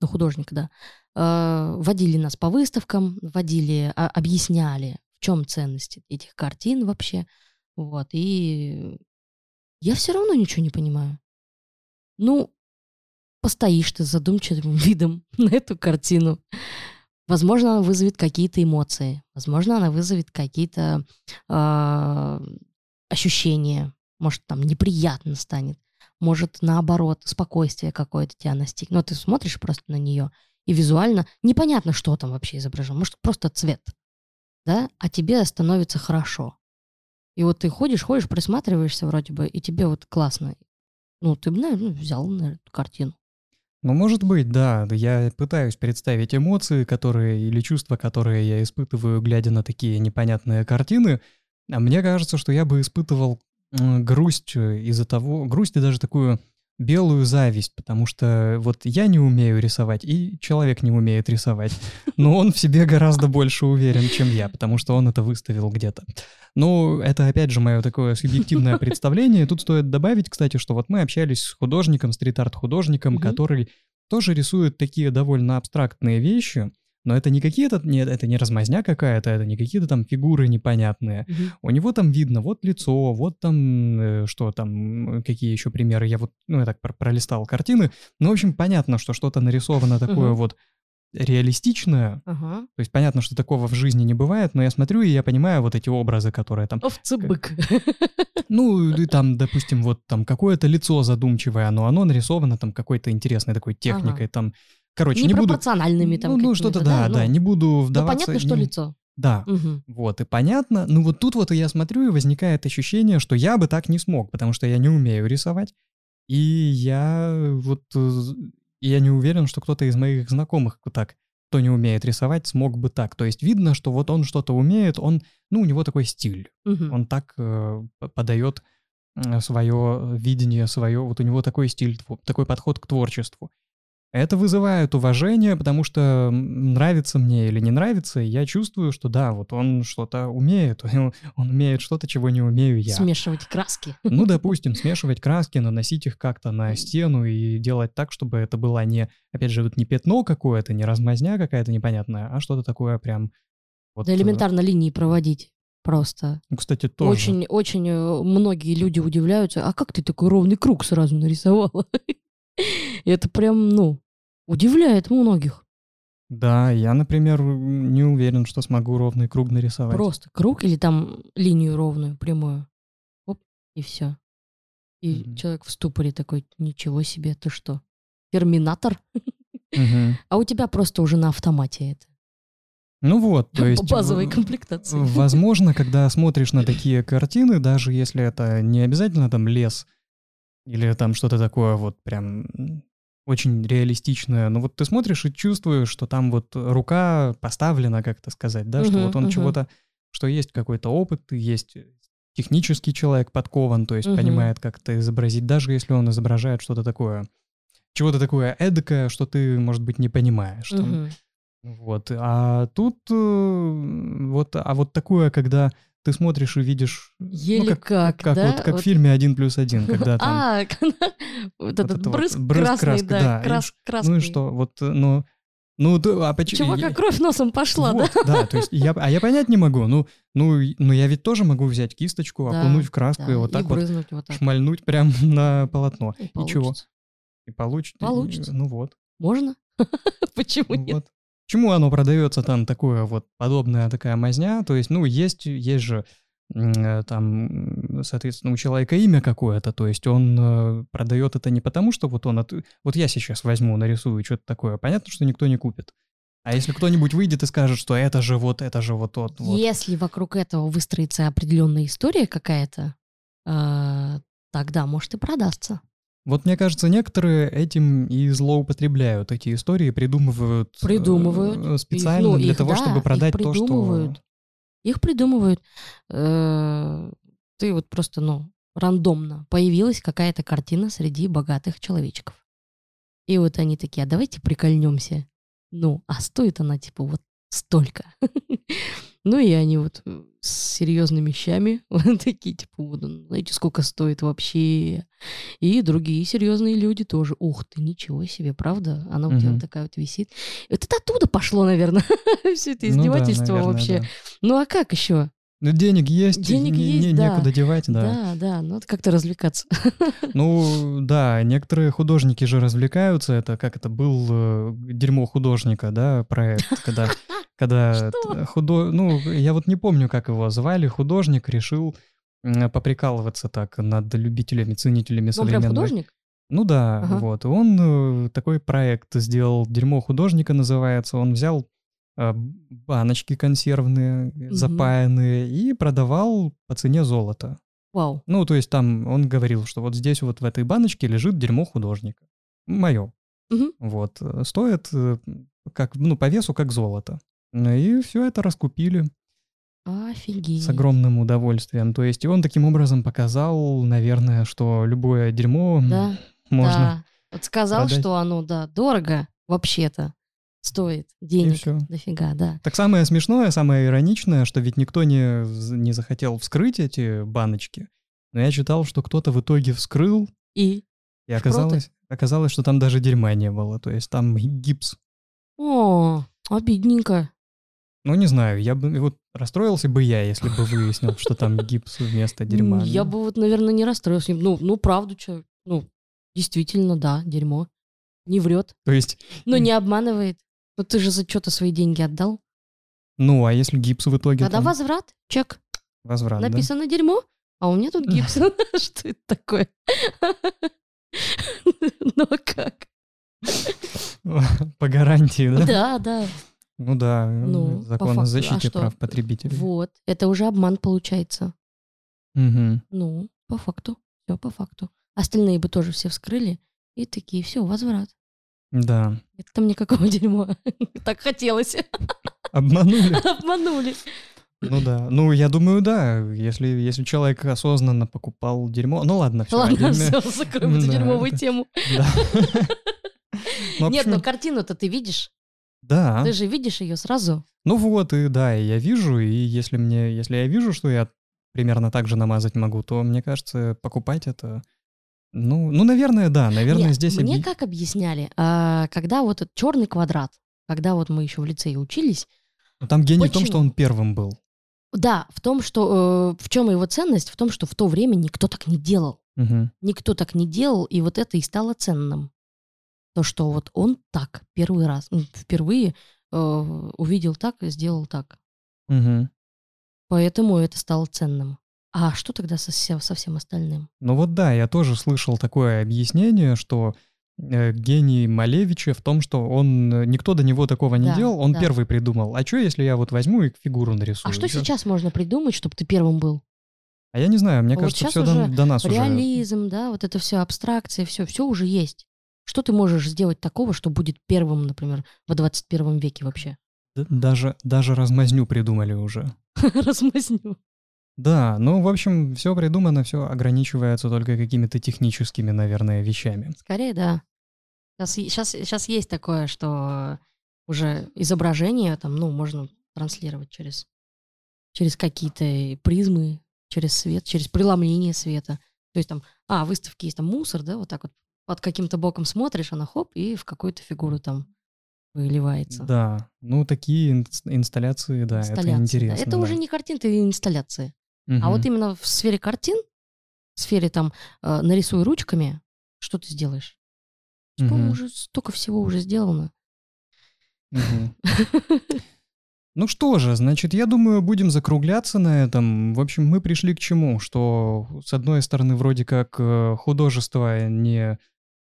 на- художника, да, водили нас по выставкам, водили, а- объясняли, в чем ценность этих картин вообще. Вот, и я все равно ничего не понимаю. Ну, постоишь ты с задумчивым видом на эту картину. Возможно, она вызовет какие-то эмоции. Возможно, она вызовет какие-то а, ощущения. Может, там неприятно станет. Может, наоборот, спокойствие какое-то тебя настигнет. Но ты смотришь просто на нее, и визуально непонятно, что там вообще изображено. Может, просто цвет. Да? А тебе становится хорошо. И вот ты ходишь, ходишь, присматриваешься вроде бы, и тебе вот классно. Ну, ты бы, наверное, взял, наверное, эту картину. Ну, может быть, да. Я пытаюсь представить эмоции, которые или чувства, которые я испытываю, глядя на такие непонятные картины. А мне кажется, что я бы испытывал грусть из-за того, грусть и даже такую белую зависть, потому что вот я не умею рисовать, и человек не умеет рисовать, но он в себе гораздо больше уверен, чем я, потому что он это выставил где-то. Ну, это опять же мое такое субъективное представление. Тут стоит добавить, кстати, что вот мы общались с художником, стрит-арт-художником, который тоже рисует такие довольно абстрактные вещи, но это не какие-то, нет, это не размазня какая-то, это не какие-то там фигуры непонятные. У него там видно вот лицо, вот там э, что там, какие еще примеры. Я вот, ну, я так про- пролистал картины. Ну, в общем, понятно, что что-то нарисовано такое Мгм. вот реалистичное. Ага. То есть понятно, что такого в жизни не бывает, но я смотрю и я понимаю вот эти образы, которые там... Овцебык. Ну, и там, допустим, вот там какое-то лицо задумчивое, но оно нарисовано там какой-то интересной такой техникой, там... Короче, не буду... Непропорциональными там ну, ну, что-то, да, да, ну. не буду Ну, вдаваться... понятно, что не- лицо. Да, Мгм. вот, и понятно. Ну вот тут вот я смотрю, и возникает ощущение, что я бы так не смог, потому что я не умею рисовать. И я вот... э, я не уверен, что кто-то из моих знакомых так, кто не умеет рисовать, смог бы так. То есть видно, что вот он что-то умеет, он... Ну, у него такой стиль. Мгм. Он так э, подает свое видение, свое... Вот у него такой стиль, такой подход к творчеству. Это вызывает уважение, потому что нравится мне или не нравится, я чувствую, что да, вот он что-то умеет, он, умеет что-то, чего не умею я. Смешивать краски. Ну, допустим, смешивать краски, наносить их как-то на стену и делать так, чтобы это было не, опять же, вот не пятно какое-то, не размазня какая-то непонятная, а что-то такое прям... Вот, Да э, элементарно линии проводить просто. ну, кстати, тоже. Очень, очень э, многие люди удивляются, а как ты такой ровный круг сразу нарисовала? Это прям, ну, удивляет многих. Да, я, например, не уверен, что смогу ровный круг нарисовать. Просто круг или там линию ровную, прямую. Оп, и все. И Мгм. человек в ступоре такой, ничего себе, ты что? Терминатор? Мгм. А у тебя просто уже на автомате это. Ну вот, то есть... Базовой комплектации. Возможно, когда смотришь на такие картины, даже если это не обязательно там лес или там что-то такое вот прям очень реалистичное, но вот ты смотришь и чувствуешь, что там вот рука поставлена, как это сказать, да, что Мгм, вот он мгм. чего-то, что есть какой-то опыт, есть технический человек подкован, то есть Мгм. понимает, как это изобразить, даже если он изображает что-то такое, чего-то такое эдакое, что ты, может быть, не понимаешь. там. Мгм. Вот. А тут э, вот, а вот такое, когда ты смотришь и видишь... ну, Еле как, как, как да? вот, как Вот. в фильме «Один плюс один», когда там... А, вот этот брызг красный, да, да, и крас- краской. Ну и что, вот, э, ну... Ну, а почему... Чувака кровь носом пошла, да? Вот, да, то есть я, а я понять не могу. Ну, ну, ну, я ведь тоже могу взять кисточку, Да, окунуть в краску Да, и вот так вот брызнуть вот так. шмальнуть прям на полотно. И И чего? И получится. Получится. Ну вот. Можно? Почему нет? Почему оно продается там такое вот подобная такая мазня? То есть, ну, есть, есть же э, там, соответственно, у человека имя какое-то, то есть он э, продает это не потому, что вот он, от... вот я сейчас возьму, нарисую что-то такое, понятно, что никто не купит. А если кто-нибудь выйдет и скажет, что это же вот, это же вот тот, вот. Если вокруг этого выстроится определенная история какая-то, э, тогда, может, и продастся. Вот мне кажется, некоторые этим и злоупотребляют эти истории, придумывают, э, Придумывают. специально Их, ну, для их, того, да, чтобы их продать то, что... Их придумывают. Э, Ты вот просто, ну, рандомно появилась какая-то картина среди богатых человечков. И вот они такие, а давайте прикольнемся. Ну, а стоит она типа вот столько. Ну и они вот с серьезными вещами вот такие, типа, вот, ну, знаете, сколько стоит вообще. И другие серьезные люди тоже. Ух ты, ничего себе, правда? Она у тебя вот такая вот висит. Это оттуда пошло, наверное, все это Ну издевательство вообще. Ну а как еще? Ну, денег есть, Денег не- есть, не- да. некуда девать, да. Да, да, ну это как-то развлекаться. Ну, да, некоторые художники же развлекаются. Это как это был э, дерьмо художника, да, проект, когда, когда худо... ну, я вот не помню, как его звали. Художник решил поприкалываться так над любителями, ценителями Ну, он прям современного художник? Ну да, Ага. вот. Он э, такой проект сделал, «Дерьмо художника» называется. Он взял баночки консервные, э, запаянные, и продавал по цене золота. Вау. Ну, то есть там он говорил, что вот здесь вот в этой баночке лежит дерьмо художника. Мое. Мгм. Вот. э, Стоит э, как, ну, по весу как золото. Ну И все это раскупили Офигеть. с огромным удовольствием. То есть и он таким образом показал, наверное, что любое дерьмо Да, можно да. Вот сказал, продать. что оно, да, дорого вообще-то стоит денег. Дофига, да. Так самое смешное, самое ироничное, что ведь никто не, не захотел вскрыть эти баночки. Но я читал, что кто-то в итоге вскрыл, И, и оказалось, оказалось, что там даже дерьма не было. То есть там гипс. о, обидненько. Ну, не знаю, я бы вот расстроился бы я, если бы выяснил, что там гипс вместо дерьма. Я бы вот, наверное, не расстроился. Ну, ну правду, что, ну, действительно, да, дерьмо. Не врет, То есть, но не обманывает. Ну ты же за что-то свои деньги отдал. ну, а если гипс в итоге Тогда там возврат, чек. возврат, да? Написано дерьмо, а у меня тут гипс. Что это такое? Ну а как? По гарантии, да? Да, да. Ну да, Ну, закон о факту. А защите что? прав потребителей. Вот. Это уже обман получается. Мгм. Ну, по факту. Все по факту. Остальные бы тоже все вскрыли. И такие, все, возврат. Да. Это там никакого дерьма. Так хотелось. Обманули. Обманули. Ну да. Ну, я думаю, да. Если, если человек осознанно покупал дерьмо. Ну ладно, все. Ладно, все, закроем эту дерьмовую тему. Ну, Нет, ну картину-то ты видишь. Да. Ты же видишь ее сразу. Ну вот, и да, и я вижу, и если мне, если я вижу, что я примерно так же намазать могу, то мне кажется, покупать это, ну, ну, наверное, да, наверное, Нет, здесь мне объ- как объясняли, а, когда вот этот черный квадрат, когда вот мы еще в лицее учились, Ну, там гений в том, что Почему? он первым был. да, в том, что э, в чем его ценность, в том, что в то время никто так не делал. Мгм. Никто так не делал, и вот это и стало ценным. То, что вот он так первый раз, м, впервые э, увидел так и сделал так. Мгм. Поэтому это стало ценным. А что тогда со, со всем остальным? Ну вот да, я тоже слышал такое объяснение, что э, гений Малевича в том, что он э, никто до него такого не Да, делал, он да. первый придумал. А что, если я вот возьму и фигуру нарисую? А что Чё? сейчас можно придумать, чтобы ты первым был? А я не знаю, мне Вот кажется, щас все до, уже до нас уже. Реализм, да, вот это все абстракция, все, все уже есть. Что ты можешь сделать такого, что будет первым, например, во 21 веке вообще? Даже, даже размазню придумали уже. Размазню. Да, ну, в общем, все придумано, все ограничивается только какими-то техническими, наверное, вещами. Скорее, да. Сейчас, сейчас, есть такое, что уже изображение там, ну, можно транслировать через, через какие-то призмы, через свет, через преломление света. То есть там, а, выставки есть там мусор, да, вот так вот под каким-то боком смотришь, она хоп, и в какую-то фигуру там выливается. Да, ну, такие инс- инсталляции, да, Инсталляции, это да. интересно. Это да. уже не картины, это инсталляции. А вот именно в сфере картин, в сфере там э, нарисуй ручками, что ты сделаешь? По-моему, Мгм. уже столько всего уже сделано. Ну что же, значит, я думаю, будем закругляться на этом. В общем, мы пришли к чему? Что, с одной стороны, вроде как э, художество не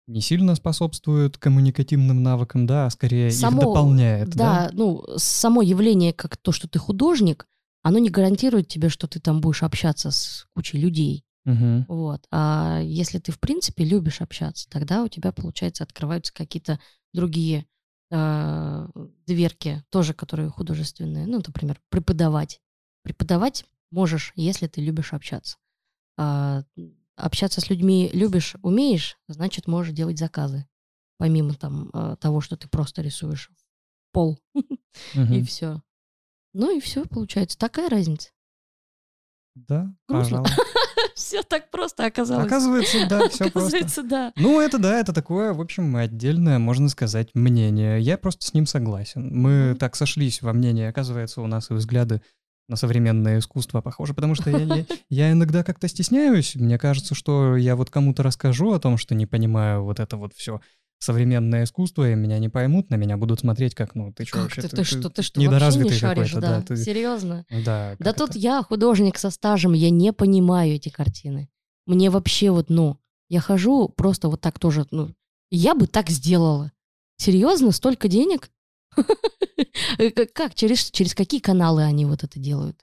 не сильно способствует коммуникативным навыкам, да, а скорее Само- их дополняет, да? Да, ну, само явление, как то, что ты художник, оно не гарантирует тебе, что ты там будешь общаться с кучей людей. Мгм. Вот. А если ты, в принципе, любишь общаться, тогда у тебя, получается, открываются какие-то другие э, дверки, тоже которые художественные. Ну, например, преподавать. Преподавать можешь, если ты любишь общаться. А, общаться с людьми любишь, умеешь, значит, можешь делать заказы. Помимо там э, того, что ты просто рисуешь пол и все. Ну и все, получается. Такая разница. Да, Грустно. Все так просто оказалось. Оказывается, да, все просто. Оказывается, да. Ну, это да, это такое, в общем, отдельное, можно сказать, мнение. Я просто с ним согласен. Мы так сошлись во мнении, оказывается, у нас и взгляды на современное искусство похожи, потому что я, я- я иногда как-то стесняюсь. Мне кажется, что я вот кому-то расскажу о том, что не понимаю вот это вот все современное искусство, и меня не поймут, на меня будут смотреть как, ну, ты что Как вообще? ты, ты что, ты что, вообще не недоразвитый шаришь, да? да, ты- Серьезно? Да, Да тут это? я художник со стажем, я не понимаю эти картины. Мне вообще вот, ну, я хожу просто вот так тоже, ну, я бы так сделала. Серьезно, столько денег? Э, как- Как, через, через какие каналы они вот это делают?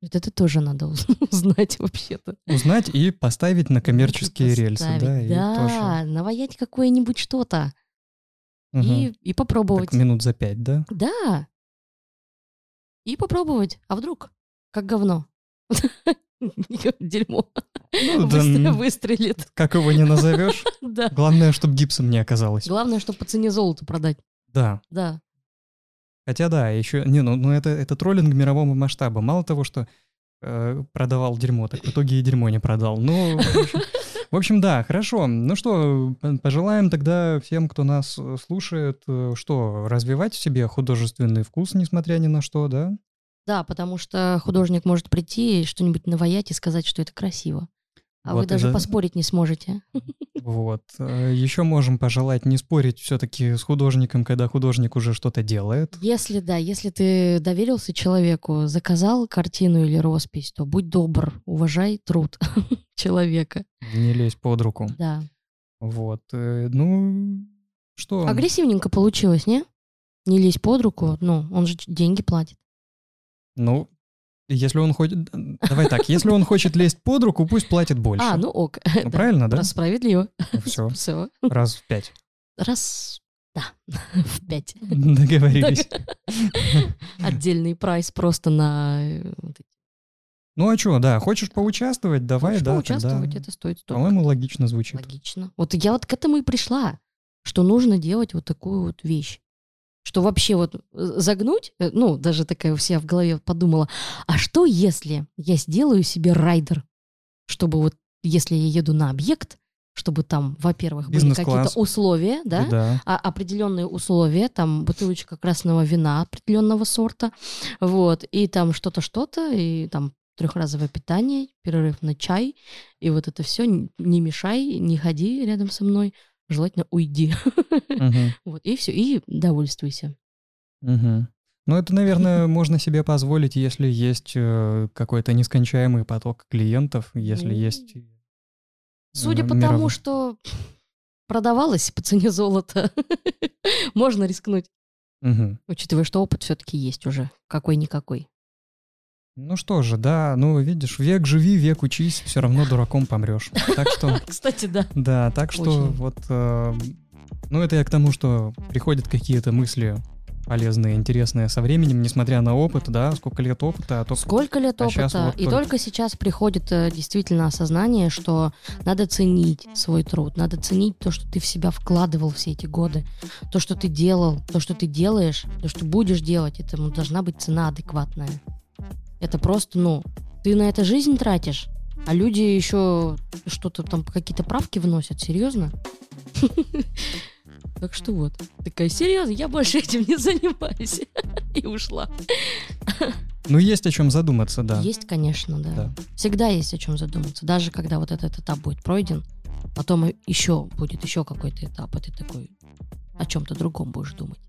Вот это тоже надо уз- узнать вообще-то. Узнать и поставить на коммерческие рельсы, да, и Да, тоже. наваять какое-нибудь что-то Мгм. и, и попробовать. Так минут за пять, да? Да. И попробовать. А вдруг? Как говно. Дерьмо. Ну, да, Выстрелит. как его не назовешь. Да. Главное, чтобы гипсом не оказалось. Главное, чтобы по цене золота продать. Да. Да. Хотя да, еще... Не, ну, ну это, это троллинг мирового масштаба. Мало того, что э, продавал дерьмо, так в итоге и дерьмо не продал. Ну, в общем, в общем, да, хорошо. Ну что, пожелаем тогда всем, кто нас э, слушает, э, что, развивать в себе художественный вкус, несмотря ни на что, да? Да, потому что художник может прийти и что-нибудь наваять и сказать, что это красиво. А Вот вы даже за- поспорить не сможете. Вот. Еще можем пожелать не спорить все-таки с художником, когда художник уже что-то делает. Если, да, если ты доверился человеку, заказал картину или роспись, то будь добр, уважай труд человека. Не лезь под руку. Да. Вот. э, Ну, что? Агрессивненько получилось, не? Не лезь под руку, ну, он же деньги платит. Ну, если он хочет... Давай так, если он хочет лезть под руку, пусть платит больше. А, ну ок. Ну, правильно, да? Справедливо. Все, Все. раз в пять. Раз, да, в пять. Договорились. Отдельный прайс просто на... э. Ну, а что, да, хочешь поучаствовать? Давай, Хочешь да, поучаствовать, тогда. это стоит столько. По-моему, логично звучит. Логично. Вот я вот к этому и пришла, что нужно делать вот такую вот вещь. Что вообще вот э, загнуть, э, ну, даже такая у себя в голове подумала, а что если я сделаю себе райдер, чтобы вот, если я еду на объект, чтобы там, во-первых, были какие-то условия, да, Да. а, определенные условия, там бутылочка красного вина определенного сорта, вот, и там что-то, что-то, и там трехразовое питание, перерыв на чай, и вот это все, не мешай, не ходи рядом со мной, желательно уйди, Мгм, вот, и все, и довольствуйся. мгм. Ну, это, наверное, можно себе позволить, если есть э, какой-то нескончаемый поток клиентов, если Ну, есть... Судя э, по тому, что продавалось по цене золота, можно рискнуть, учитывая, что опыт все-таки есть уже, какой-никакой. Ну что же, да, ну видишь, век живи, век учись, все равно дураком помрешь. Так что, Кстати, да. да, так что Очень. вот, э, ну это я к тому, что приходят какие-то мысли полезные, интересные со временем, несмотря на опыт, да, сколько лет опыта, а то Сколько лет а опыта, вот и только. только сейчас приходит э, действительно осознание, что надо ценить свой труд, надо ценить то, что ты в себя вкладывал все эти годы, то, что ты делал, то, что ты делаешь, то, что будешь делать, этому должна быть цена адекватная. Это просто, ну, ты на это жизнь тратишь, а люди еще что-то там, какие-то правки вносят, серьезно? Так что вот, такая, серьезно, я больше этим не занимаюсь. И ушла. Ну есть о чем задуматься, да. Есть, конечно, да. Да. Всегда есть о чем задуматься. Даже когда вот этот этап будет пройден, потом еще будет еще какой-то этап, и ты такой о чем-то другом будешь думать.